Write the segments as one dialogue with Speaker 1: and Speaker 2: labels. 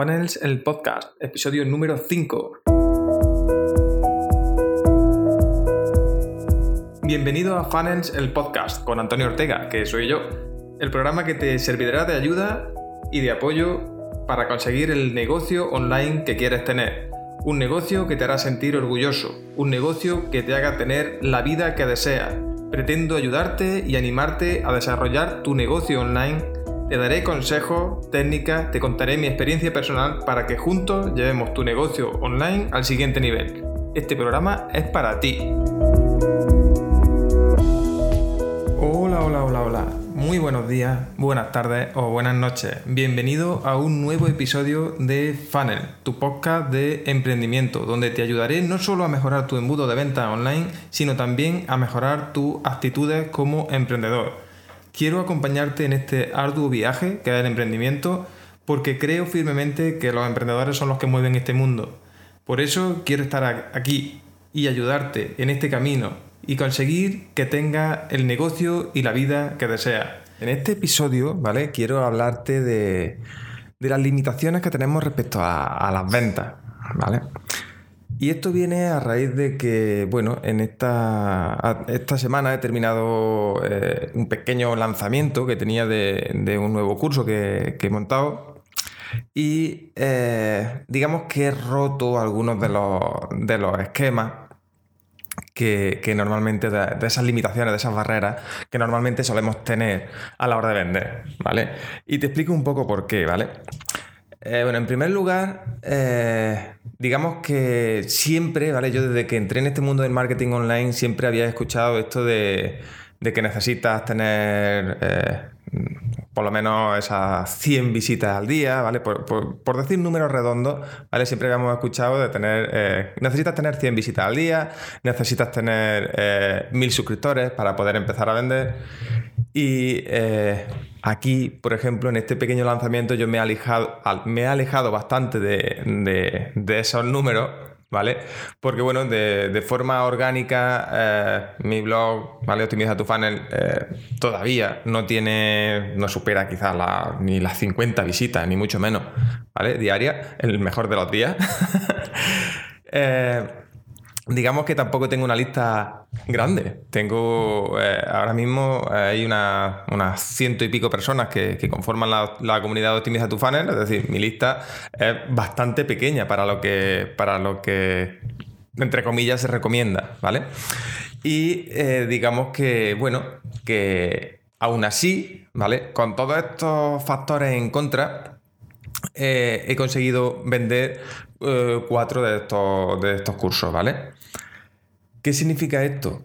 Speaker 1: Funnels, el podcast, episodio número 5. Bienvenido a Funnels, el podcast, con Antonio Ortega, que soy yo, el programa que te servirá de ayuda y de apoyo para conseguir el negocio online que quieres tener. Un negocio que te hará sentir orgulloso, un negocio que te haga tener la vida que deseas. Pretendo ayudarte y animarte a desarrollar tu negocio online te daré consejos, técnicas, te contaré mi experiencia personal para que juntos llevemos tu negocio online al siguiente nivel. Este programa es para ti. Hola, hola, hola, hola. Muy buenos días, buenas tardes o buenas noches. Bienvenido a un nuevo episodio de Funnel, tu podcast de emprendimiento, donde te ayudaré no solo a mejorar tu embudo de venta online, sino también a mejorar tus actitudes como emprendedor. Quiero acompañarte en este arduo viaje que es el emprendimiento porque creo firmemente que los emprendedores son los que mueven este mundo. Por eso quiero estar aquí y ayudarte en este camino y conseguir que tengas el negocio y la vida que deseas. En este episodio, ¿vale? Quiero hablarte de, las limitaciones que tenemos respecto a, a las ventas, ¿vale? Y esto viene a raíz de que, bueno, en esta, esta semana he terminado eh, un pequeño lanzamiento que tenía de, un nuevo curso que, he montado. Y eh, digamos que he roto algunos de los, de los esquemas que, que, normalmente, de, de, esas limitaciones, de esas barreras que normalmente solemos tener a la hora de vender, ¿vale? Y te explico un poco por qué, ¿vale? Eh, bueno, en primer lugar, eh, digamos que siempre, ¿vale? Yo desde que entré en este mundo del marketing online siempre había escuchado esto de, que necesitas tener eh, por lo menos esas 100 visitas al día, ¿vale? Por, decir números redondos, ¿vale? Siempre habíamos escuchado de tener, necesitas tener 100 visitas al día, necesitas tener 1000 suscriptores para poder empezar a vender. Y Aquí, por ejemplo, en este pequeño lanzamiento yo me he alejado, bastante de, esos números, ¿vale? Porque, bueno, de, forma orgánica, eh, mi blog, ¿vale? Optimiza tu funnel, eh, todavía no tiene, no supera quizás ni las 50 visitas, ni mucho menos, ¿vale? Diaria, el mejor de los días. eh, digamos que tampoco tengo una lista grande. Tengo eh, ahora mismo eh, hay unas ciento y pico personas que, conforman la, comunidad de Optimiza tu Funnel, es decir, mi lista es bastante pequeña para lo que, para lo que entre comillas, se recomienda, ¿vale? Y eh, digamos que, bueno, que aún así, ¿vale? Con todos estos factores en contra, he conseguido vender cuatro de estos, de estos cursos, ¿vale? ¿Qué significa esto?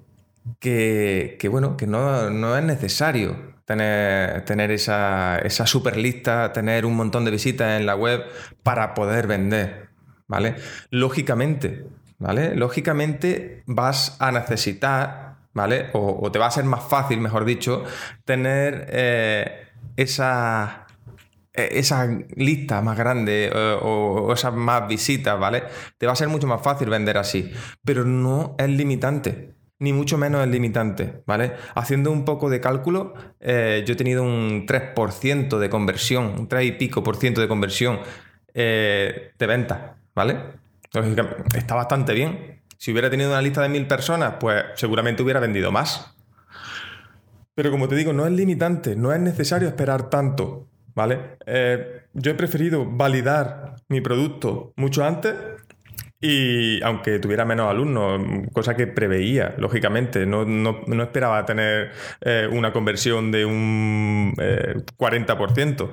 Speaker 1: Que, bueno, que no, es necesario tener, esa, esa super lista, tener un montón de visitas en la web para poder vender, ¿vale? Lógicamente, ¿vale? Lógicamente vas a necesitar, ¿vale? O, te va a ser más fácil, mejor dicho, tener eh, esa e, esa lista más grande eh, o, esas más visitas, ¿vale? Te va a ser mucho más fácil vender así, pero no es limitante. Ni mucho menos es limitante, ¿vale? Haciendo un poco de cálculo, eh, yo he tenido un 3% de conversión, un 3 y pico por ciento de conversión eh, de venta, ¿vale? Está bastante bien. Si hubiera tenido una lista de mil personas, pues seguramente hubiera vendido más. Pero como te digo, no es limitante, no es necesario esperar tanto. ¿Vale? Eh, yo he preferido validar mi producto mucho antes y aunque tuviera menos alumnos, cosa que preveía, lógicamente, no, esperaba tener eh, una conversión de un 40%, eh,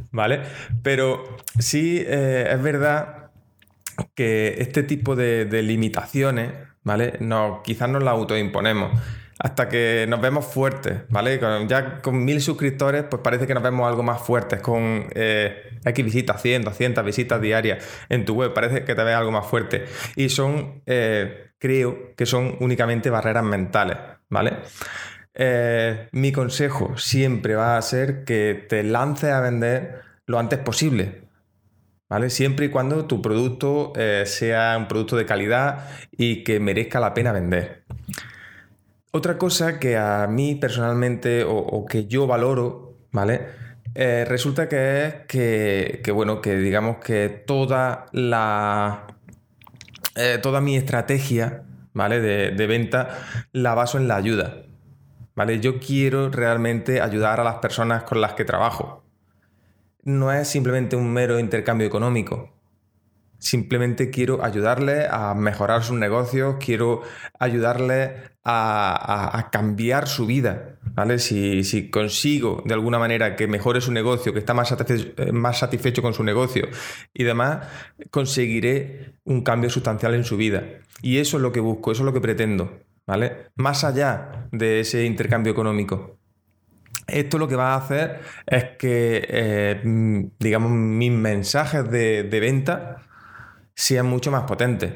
Speaker 1: ¿vale? Pero sí es verdad que este tipo de, de limitaciones, ¿vale? No, quizás nos las autoimponemos hasta que nos vemos fuertes, ¿vale? ya con mil suscriptores, pues parece que nos vemos algo más fuertes, con eh, X visitas, 100, 200 visitas diarias en tu web, parece que te ves algo más fuerte. Y son, eh, creo que son únicamente barreras mentales, ¿vale? Eh, mi consejo siempre va a ser que te lances a vender lo antes posible, ¿Vale? Siempre y cuando tu producto sea un producto de calidad y que merezca la pena vender. Otra cosa que a mí personalmente o, que yo valoro, ¿vale? Eh, resulta que es que, bueno, que digamos que toda la. Eh, toda mi estrategia, ¿vale? De, de, venta la baso en la ayuda. ¿Vale? Yo quiero realmente ayudar a las personas con las que trabajo. No es simplemente un mero intercambio económico. Simplemente quiero ayudarle a mejorar sus negocios, quiero ayudarle a, cambiar su vida. ¿vale? Si, consigo de alguna manera que mejore su negocio, que está más satisfecho, eh, más satisfecho con su negocio y demás, conseguiré un cambio sustancial en su vida. Y eso es lo que busco, eso es lo que pretendo. ¿vale? Más allá de ese intercambio económico. Esto lo que va a hacer es que, eh, digamos, mis mensajes de, de venta sean mucho más potentes.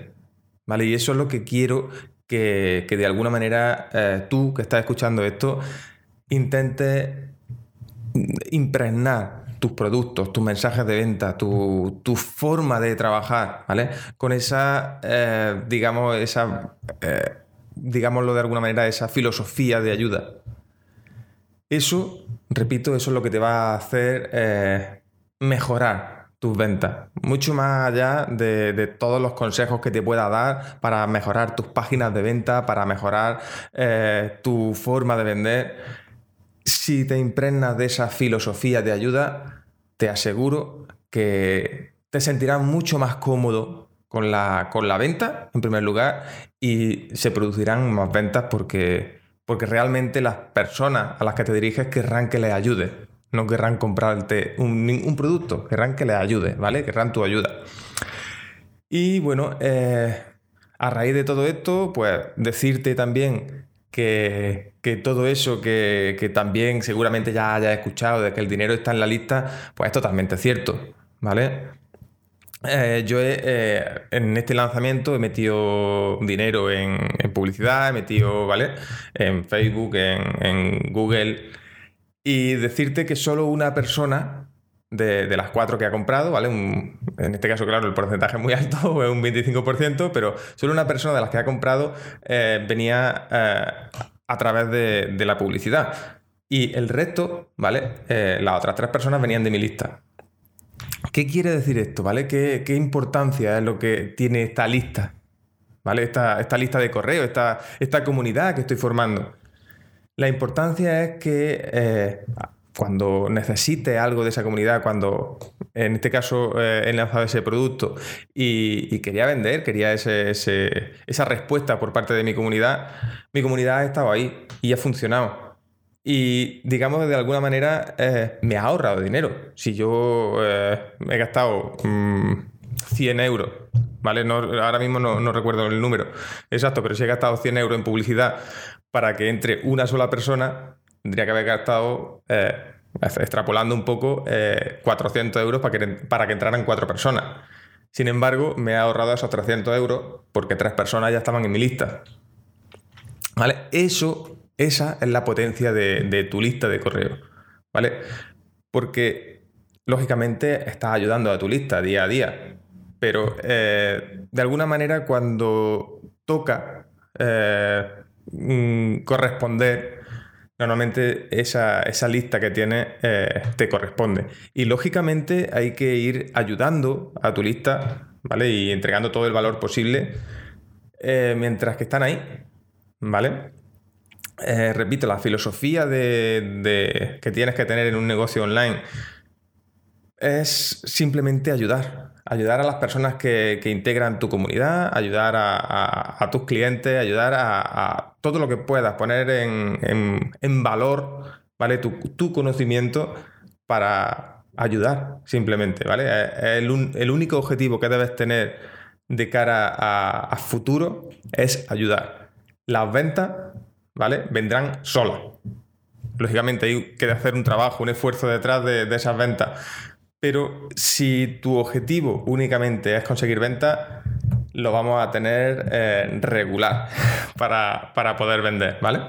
Speaker 1: ¿Vale? Y eso es lo que quiero que, de alguna manera eh, tú que estás escuchando esto intentes impregnar tus productos, tus mensajes de venta, tu, forma de trabajar, ¿vale? Con esa, eh, digamos, esa, eh, digámoslo de alguna manera, esa filosofía de ayuda. Eso, repito, eso es lo que te va a hacer mejorar tus ventas, mucho más allá de, todos los consejos que te pueda dar para mejorar tus páginas de venta, para mejorar eh, tu forma de vender. Si te impregnas de esa filosofía de ayuda, te aseguro que te sentirás mucho más cómodo con la, con la venta, en primer lugar, y se producirán más ventas porque, porque realmente las personas a las que te diriges querrán que les ayudes no querrán comprarte un, producto, querrán que les ayude, ¿vale? Querrán tu ayuda. Y bueno, eh, a raíz de todo esto, pues decirte también que, todo eso que, también seguramente ya hayas escuchado de que el dinero está en la lista, pues es totalmente cierto, ¿vale? Eh, yo eh, en este lanzamiento he metido dinero en, publicidad, he metido, ¿vale? En Facebook, en Google y decirte que solo una persona de, las cuatro que ha comprado, ¿vale? en este caso, claro, el porcentaje es muy alto, es un 25%, pero solo una persona de las que ha comprado eh, venía eh, a través de, la publicidad. Y el resto, ¿vale? Eh, las otras tres personas venían de mi lista. ¿Qué quiere decir esto, ¿vale? ¿Qué, importancia es lo que tiene esta lista? ¿Vale? Esta, lista de correo, esta comunidad que estoy formando. La importancia es que eh, cuando necesite algo de esa comunidad, cuando en este caso eh, he lanzado ese producto y, quería vender, quería esa respuesta por parte de mi comunidad, mi comunidad ha estado ahí y ha funcionado. Y digamos, de alguna manera eh, me ha ahorrado dinero. Si yo he gastado 100 mm, euros, ¿vale? No, ahora mismo no, no, recuerdo el número exacto, pero si he gastado 100 euros en publicidad para que entre una sola persona, tendría que haber gastado, eh, extrapolando un poco, 400 eh, euros para que, para que entraran cuatro personas. Sin embargo, me ha ahorrado esos 300 euros porque tres personas ya estaban en mi lista. ¿Vale? Eso, esa es la potencia de, tu lista de correo. ¿Vale? Porque, lógicamente, estás ayudando a tu lista día a día. Pero, eh, de alguna manera, cuando toca Mm, corresponder, normalmente esa, lista que tienes eh, te corresponde. Y lógicamente hay que ir ayudando a tu lista, ¿vale? Y entregando todo el valor posible eh, mientras que están ahí, ¿vale? Eh, repito, la filosofía de, que tienes que tener en un negocio online es simplemente ayudar ayudar a las personas que, integran tu comunidad, ayudar a, tus clientes, ayudar a, todo lo que puedas, poner en, valor ¿vale? Tu, conocimiento para ayudar simplemente. ¿vale? El, el, único objetivo que debes tener de cara a, futuro es ayudar. Las ventas ¿vale? vendrán solas. Lógicamente hay que hacer un trabajo, un esfuerzo detrás de, de esas ventas pero si tu objetivo únicamente es conseguir ventas, lo vamos a tener eh, regular para, poder vender, ¿vale?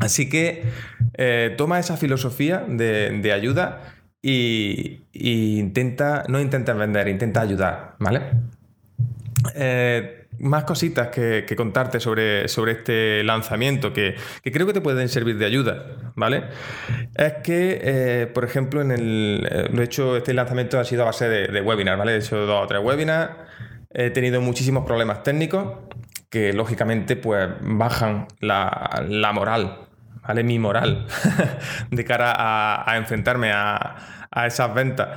Speaker 1: Así que eh, toma esa filosofía de, ayuda y, intenta, no intentes vender, intenta ayudar, ¿vale? Eh, más cositas que, contarte sobre, sobre este lanzamiento que, creo que te pueden servir de ayuda, ¿vale? Es que, eh, por ejemplo, en el. Lo he hecho, este lanzamiento ha sido a base de, de webinar, ¿vale? He hecho dos o tres webinars. He tenido muchísimos problemas técnicos que lógicamente pues bajan la, la moral, ¿vale? Mi moral de cara a, enfrentarme a, a, esas ventas.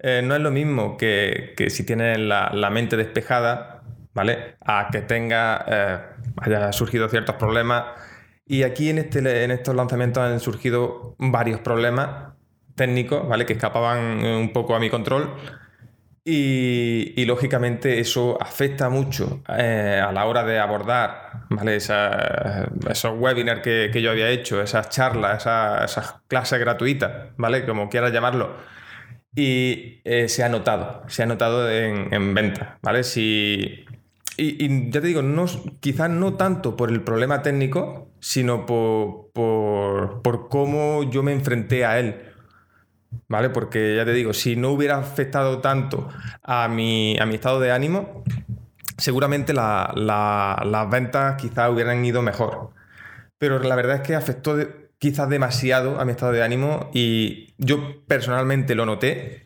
Speaker 1: Eh, no es lo mismo que, que si tienes la, la, mente despejada, ¿vale? A que tenga, eh, haya surgido ciertos problemas. Y aquí en, este, en estos lanzamientos han surgido varios problemas técnicos, ¿vale? Que escapaban un poco a mi control y, lógicamente eso afecta mucho eh, a la hora de abordar ¿vale? esos webinars que, yo había hecho, esas charlas, esas, clases gratuitas, ¿vale? Como quieras llamarlo. Y eh, se ha notado, se ha notado en, en venta, ¿vale? Si, y, ya te digo, no, quizás no tanto por el problema técnico, sino por, por, por cómo yo me enfrenté a él. ¿vale? Porque ya te digo, si no hubiera afectado tanto a mi, a mi estado de ánimo, seguramente las ventas quizás hubieran ido mejor. Pero la verdad es que afectó quizás demasiado a mi estado de ánimo y yo personalmente lo noté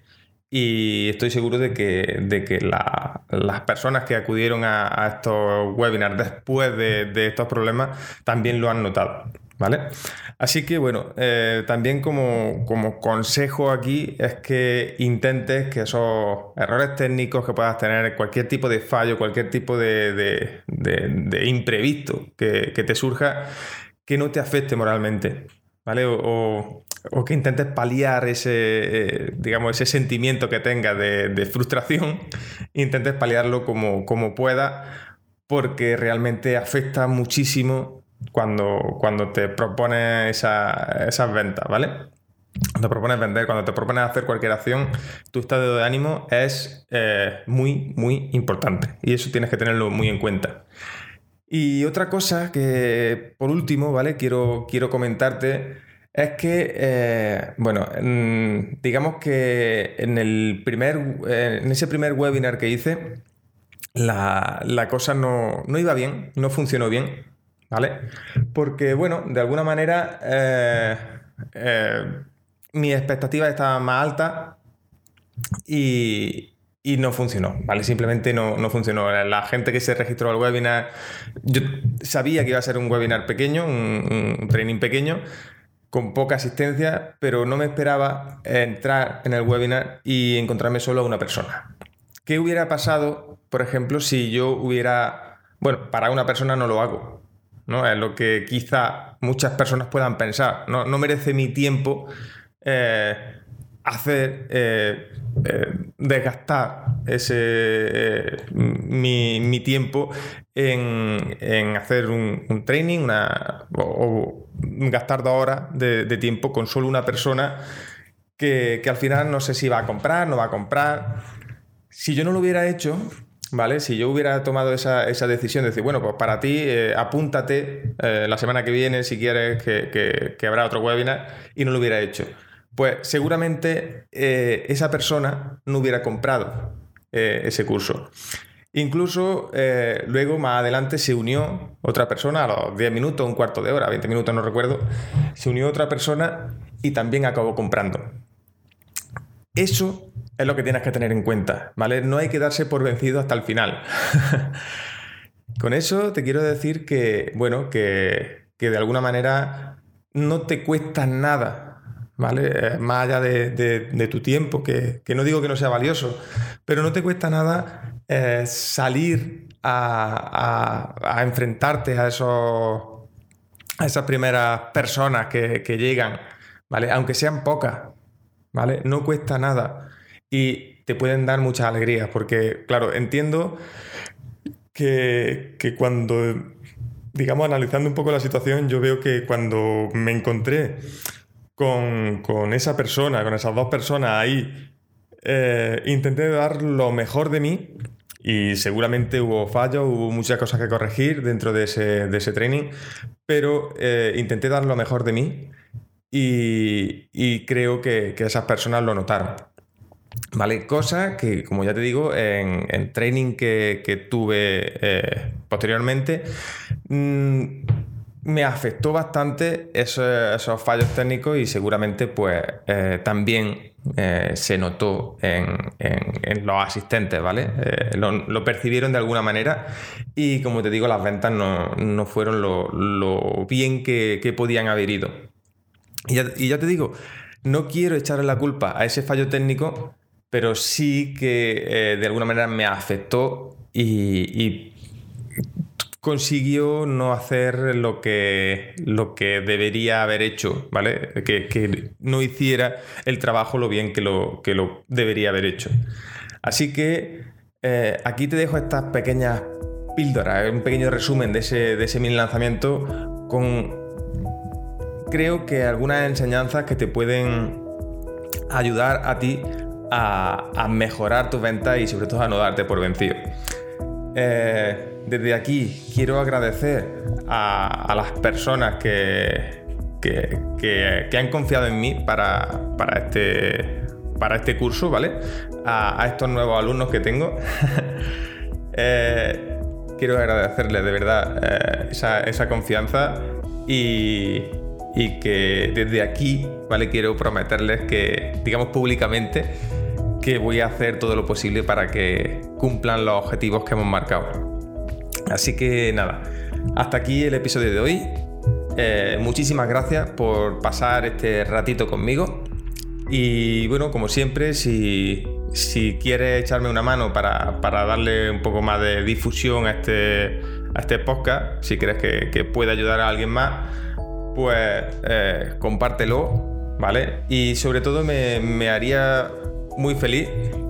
Speaker 1: y estoy seguro de que, de que las personas que acudieron a, estos webinars después de, de estos problemas también lo han notado. ¿Vale? Así que bueno, eh, también como, consejo aquí es que intentes que esos errores técnicos que puedas tener, cualquier tipo de fallo, cualquier tipo de, imprevisto que, te surja, que no te afecte moralmente, ¿vale? O, que intentes paliar ese, eh, digamos, ese sentimiento que tengas de, frustración, intentes paliarlo como, como puedas, porque realmente afecta muchísimo cuando, cuando te propones esas ventas, ¿vale? Cuando te propones vender, cuando te propones hacer cualquier acción, tu estado de ánimo es eh, muy, muy importante. Y eso tienes que tenerlo muy en cuenta. Y otra cosa que, por último, ¿vale? Quiero, quiero comentarte es que, eh, bueno, digamos que en, el primer, en ese primer webinar que hice, la, la cosa no, no, iba bien, no funcionó bien. ¿vale? Porque, bueno, de alguna manera eh, eh, mis expectativas estaban más altas y, no funcionó, ¿vale? Simplemente no, funcionó. La gente que se registró al webinar, yo sabía que iba a ser un webinar pequeño, un, training pequeño, con poca asistencia, pero no me esperaba entrar en el webinar y encontrarme solo a una persona. ¿Qué hubiera pasado, por ejemplo, si yo hubiera... Bueno, para una persona no lo hago, ¿no? Es lo que quizá muchas personas puedan pensar. No, merece mi tiempo eh, hacer, eh, eh, desgastar ese, mi, tiempo en, hacer un, training o, gastar dos horas de, tiempo con solo una persona que, que al final no sé si va a comprar, no va a comprar. Si yo no lo hubiera hecho, ¿vale? Si yo hubiera tomado esa, decisión de decir, bueno, pues para ti, eh, apúntate eh, la semana que viene si quieres que, habrá otro webinar y no lo hubiera hecho, pues seguramente eh, esa persona no hubiera comprado ese curso. Incluso luego más adelante se unió otra persona a los 10 minutos, un cuarto de hora, 20 minutos, no recuerdo, se unió otra persona y también acabó comprando. Eso es lo que tienes que tener en cuenta, ¿vale? No hay que darse por vencido hasta el final. Con eso te quiero decir que, bueno, que, de alguna manera no te cuesta nada, ¿vale? Eh, más allá de, tu tiempo, que, no digo que no sea valioso, pero no te cuesta nada eh, salir a, enfrentarte a, esos, a esas primeras personas que, que llegan, ¿vale? Aunque sean pocas, ¿vale? No cuesta nada y te pueden dar muchas alegrías, porque, claro, entiendo que, cuando, digamos, analizando un poco la situación, yo veo que cuando me encontré con, esa persona, con esas dos personas ahí, eh, intenté dar lo mejor de mí y seguramente hubo fallos, hubo muchas cosas que corregir dentro de ese, training, pero eh, intenté dar lo mejor de mí y, creo que, esas personas lo notaron. ¿Vale? Cosa que, como ya te digo, en, training que, tuve eh, posteriormente, mm, me afectó bastante esos, fallos técnicos y seguramente pues eh, también eh, se notó en, los asistentes, ¿vale? lo, percibieron de alguna manera y como te digo, las ventas no, fueron lo, bien que, podían haber ido. Y ya, te digo, no quiero echarle la culpa a ese fallo técnico pero sí que eh, de alguna manera me afectó y, consiguió no hacer lo que, lo que debería haber hecho, ¿vale? Que, no hiciera el trabajo lo bien que lo, que lo debería haber hecho. Así que eh, aquí te dejo estas pequeñas píldoras, un pequeño resumen de ese, de ese mini lanzamiento con, creo que algunas enseñanzas que te pueden ayudar a ti a, mejorar tu venta y sobre todo a no darte por vencido. Eh, desde aquí quiero agradecer a, las personas que, que, han confiado en mí para, este, para este curso, ¿vale? A, estos nuevos alumnos que tengo. Eh, quiero agradecerles de verdad eh, esa, esa, confianza y, y que desde aquí, ¿vale? Quiero prometerles que, digamos públicamente, que voy a hacer todo lo posible para que cumplan los objetivos que hemos marcado. Así que nada, hasta aquí el episodio de hoy. Eh, muchísimas gracias por pasar este ratito conmigo. Y bueno, como siempre, si, si quieres echarme una mano para, darle un poco más de difusión a este, a este podcast, si crees que, puede ayudar a alguien más, pues eh, compártelo, ¿vale? Y sobre todo me, me haría muy feliz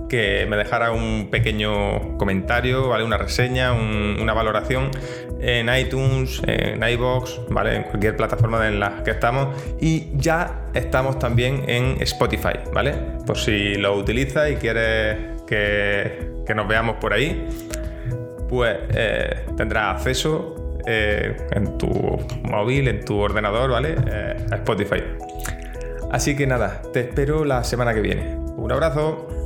Speaker 1: que me dejara un pequeño comentario, ¿vale? Una reseña, una valoración en iTunes, en iBox, ¿vale? En cualquier plataforma en la que estamos. Y ya estamos también en Spotify, ¿vale? Por si lo utilizas y quieres que, nos veamos por ahí, pues eh, tendrás acceso eh, en tu móvil, en tu ordenador, ¿vale? Eh, a Spotify. Así que nada, te espero la semana que viene. Un abrazo.